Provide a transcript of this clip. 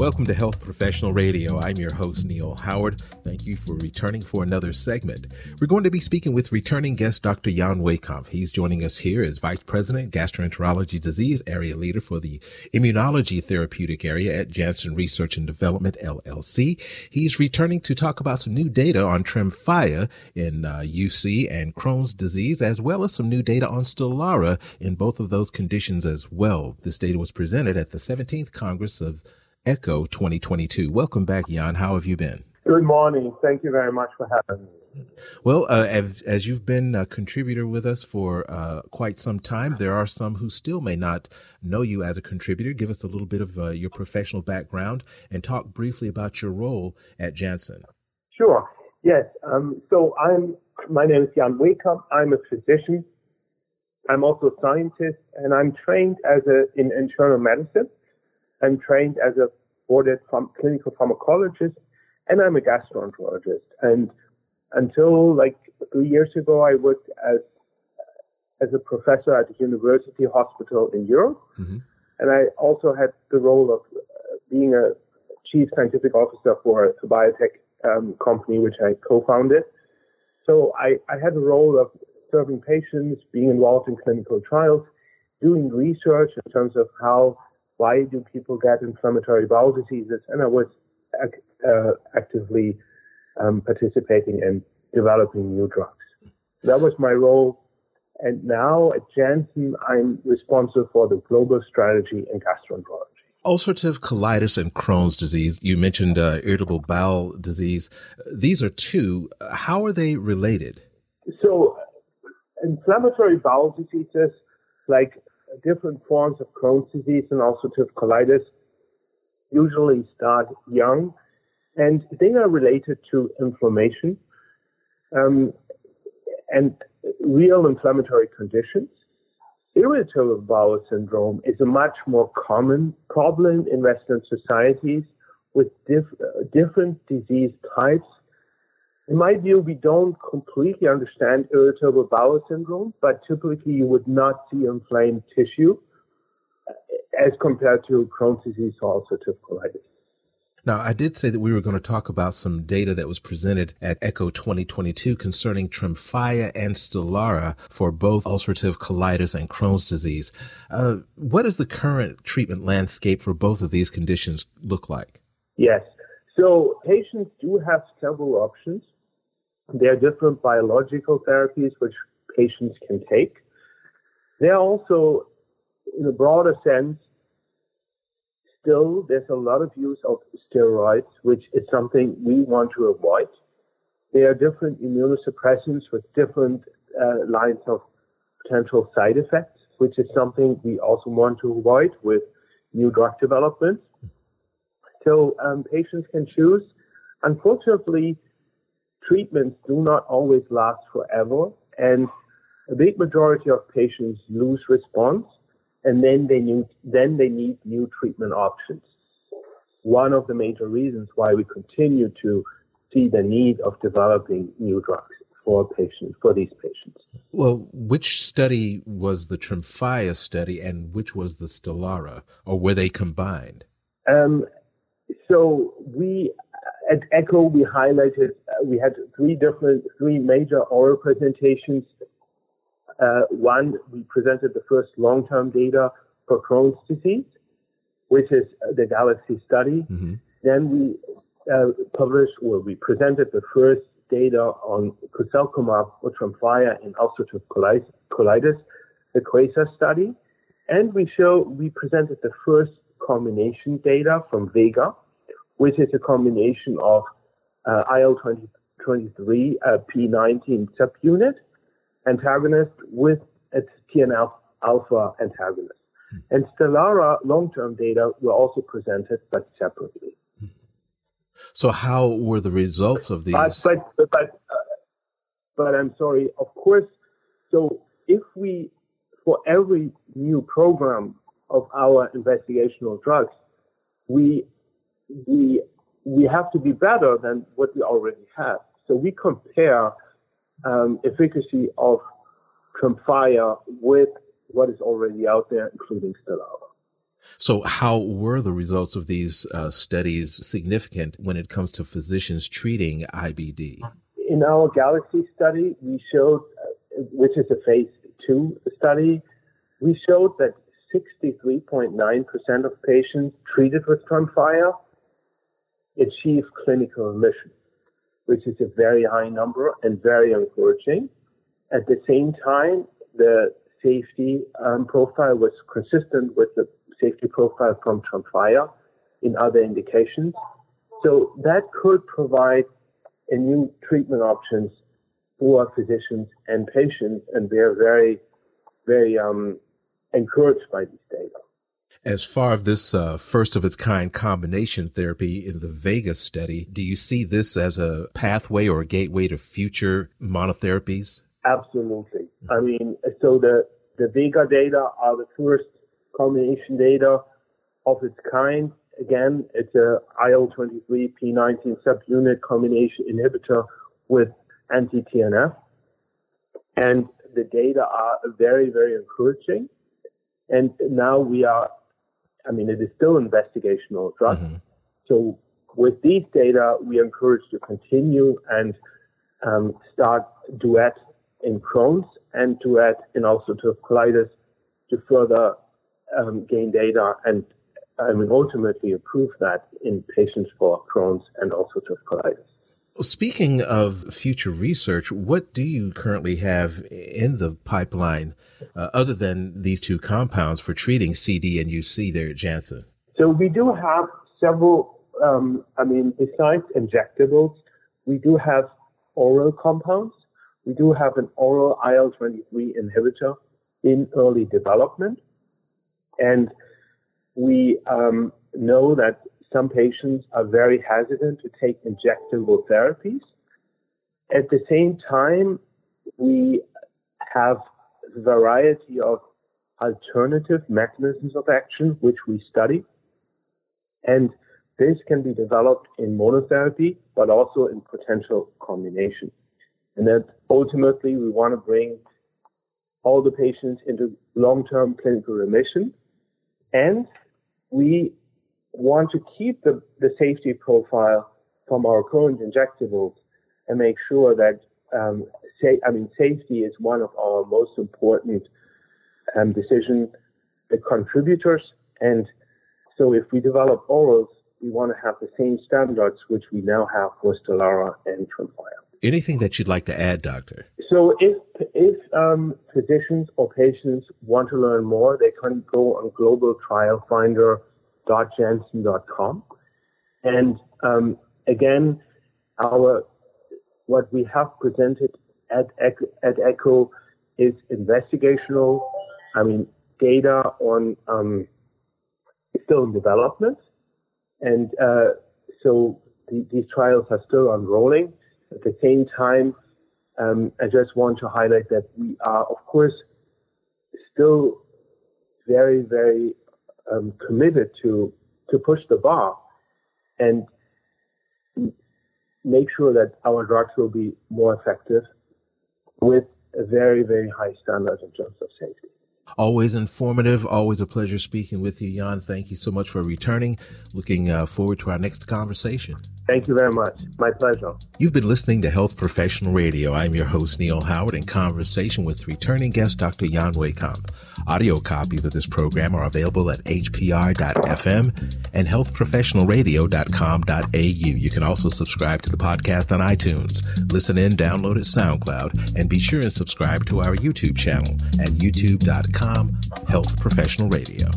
Welcome to Health Professional Radio. I'm your host, Neil Howard. Thank you for returning for another segment. We're going to be speaking with returning guest Dr. Jan Wehkamp. He's joining us here as Vice President, Gastroenterology Disease Area Leader for the Immunology Therapeutic Area at Janssen Research and Development, LLC. He's returning to talk about some new data on Tremfya in uh, UC and Crohn's disease, as well as some new data on Stelara in both of those conditions as well. This data was presented at the 17th Congress of ECCO 2022. Welcome back, Jan. How have you been? Good morning. Thank you very much for having me. Well, uh, as, as, you've been a contributor with us for uh, quite some time, there are some who still may not know you as a contributor. Give us a little bit of uh, your professional background and talk briefly about your role at Janssen. Sure. Yes. Um, so I'm. My name is Jan Wehkamp. I'm a physician. I'm also a scientist, and I'm trained as a in internal medicine. I'm trained as a boarded pharm- clinical pharmacologist, and I'm a gastroenterologist. And until like three years ago, I worked as as a professor at a university hospital in Europe, mm-hmm. and I also had the role of uh, being a chief scientific officer for a biotech um, company which I co-founded. So I, I had the role of serving patients, being involved in clinical trials, doing research in terms of how why do people get inflammatory bowel diseases? And I was uh, actively um, participating in developing new drugs. That was my role. And now at Janssen, I'm responsible for the global strategy in gastroenterology. Ulcerative colitis and Crohn's disease. You mentioned uh, irritable bowel disease. These are two. How are they related? So, inflammatory bowel diseases like different forms of Crohn's disease and ulcerative colitis usually start young, and they are related to inflammation um, and real inflammatory conditions. Irritable bowel syndrome is a much more common problem in Western societies with diff- different disease types in my view, we don't completely understand irritable bowel syndrome, but typically you would not see inflamed tissue uh, as compared to Crohn's disease or ulcerative colitis. Now, I did say that we were going to talk about some data that was presented at ECCO 2022 concerning Tremfya and Stelara for both ulcerative colitis and Crohn's disease. Uh, what does the current treatment landscape for both of these conditions look like? Yes. So patients do have several options. There are different biological therapies which patients can take. There are also, in a broader sense, still there's a lot of use of steroids, which is something we want to avoid. There are different immunosuppressants with different uh, lines of potential side effects, which is something we also want to avoid with new drug development. So um, patients can choose. Unfortunately, treatments do not always last forever, and a big majority of patients lose response, and then they need then they need new treatment options. One of the major reasons why we continue to see the need of developing new drugs for patients for these patients. Well, which study was the Tremfya study, and which was the Stelara, or were they combined? Um, so we at ECCO, we highlighted, uh, we had three different, three major oral presentations. Uh, one, we presented the first long-term data for Crohn's disease, which is the GALAXI study. Mm-hmm. Then we uh, published, or we presented the first data on guselkumab or Tremfya in ulcerative colitis, the QUASAR study. And we show, we presented the first combination data from Vega, which is a combination of uh, IL-23 uh, P19 subunit antagonist with a TNF alpha antagonist. Hmm. And Stelara long-term data were also presented, but separately. So, how were the results of these? But, but, but, uh, but I'm sorry. Of course. So, if we, for every new program of our investigational drugs, we we we have to be better than what we already have. So we compare um, efficacy of Tremfya with what is already out there, including Stelara. So, how were the results of these uh, studies significant when it comes to physicians treating IBD? In our GALAXI study, we showed, uh, which is a phase two study, we showed that 63.9% of patients treated with Tremfya achieved clinical remission, which is a very high number and very encouraging. At the same time, the safety um, profile was consistent with the safety profile from Tremfya in other indications. So that could provide a new treatment options for physicians and patients, and they're very, very um, encouraged by these data. As far as this uh, first of its kind combination therapy in the Vega study, do you see this as a pathway or a gateway to future monotherapies? Absolutely. I mean, so the, the Vega data are the first combination data of its kind. Again, it's a IL-23 P19 subunit combination inhibitor with anti-TNF. And the data are very, very encouraging. And now we are, I mean, it is still investigational drug. Mm-hmm. So with these data, we are encouraged to continue and um, start duet in Crohn's and duet in ulcerative colitis to further um, gain data and I mean, ultimately approve that in patients for Crohn's and ulcerative colitis. Speaking of future research, what do you currently have in the pipeline uh, other than these two compounds for treating CD and UC there at Janssen? So we do have several, um, I mean, besides injectables, we do have oral compounds. We do have an oral IL-23 inhibitor in early development. And we um, know that some patients are very hesitant to take injectable therapies. At the same time, we have a variety of alternative mechanisms of action which we study. And this can be developed in monotherapy, but also in potential combination. And that ultimately we want to bring all the patients into long-term clinical remission. And we want to keep the, the safety profile from our current injectables and make sure that, um, say, I mean, safety is one of our most important um, decision contributors. And so if we develop orals, we want to have the same standards which we now have for Stelara and Tremfya. Anything that you'd like to add, Doctor? So if if um, physicians or patients want to learn more, they can go on Global Trial Finder janssen.com. And um, again, our what we have presented at at ECCO is investigational. I mean, data on um, still in development, and uh, so the, these trials are still unrolling. At the same time, um, I just want to highlight that we are, of course, still very, very um, committed to to push the bar and make sure that our drugs will be more effective with a very, very high standard in terms of safety. Always informative. Always a pleasure speaking with you, Jan. Thank you so much for returning. Looking uh, forward to our next conversation. Thank you very much. My pleasure. You've been listening to Health Professional Radio. I'm your host, Neil Howard, in conversation with returning guest Dr. Jan Wehkamp. Audio copies of this program are available at hpr.fm and healthprofessionalradio.com.au. You can also subscribe to the podcast on iTunes, listen in, download it SoundCloud, and be sure and subscribe to our YouTube channel at youtube.com health professional radio.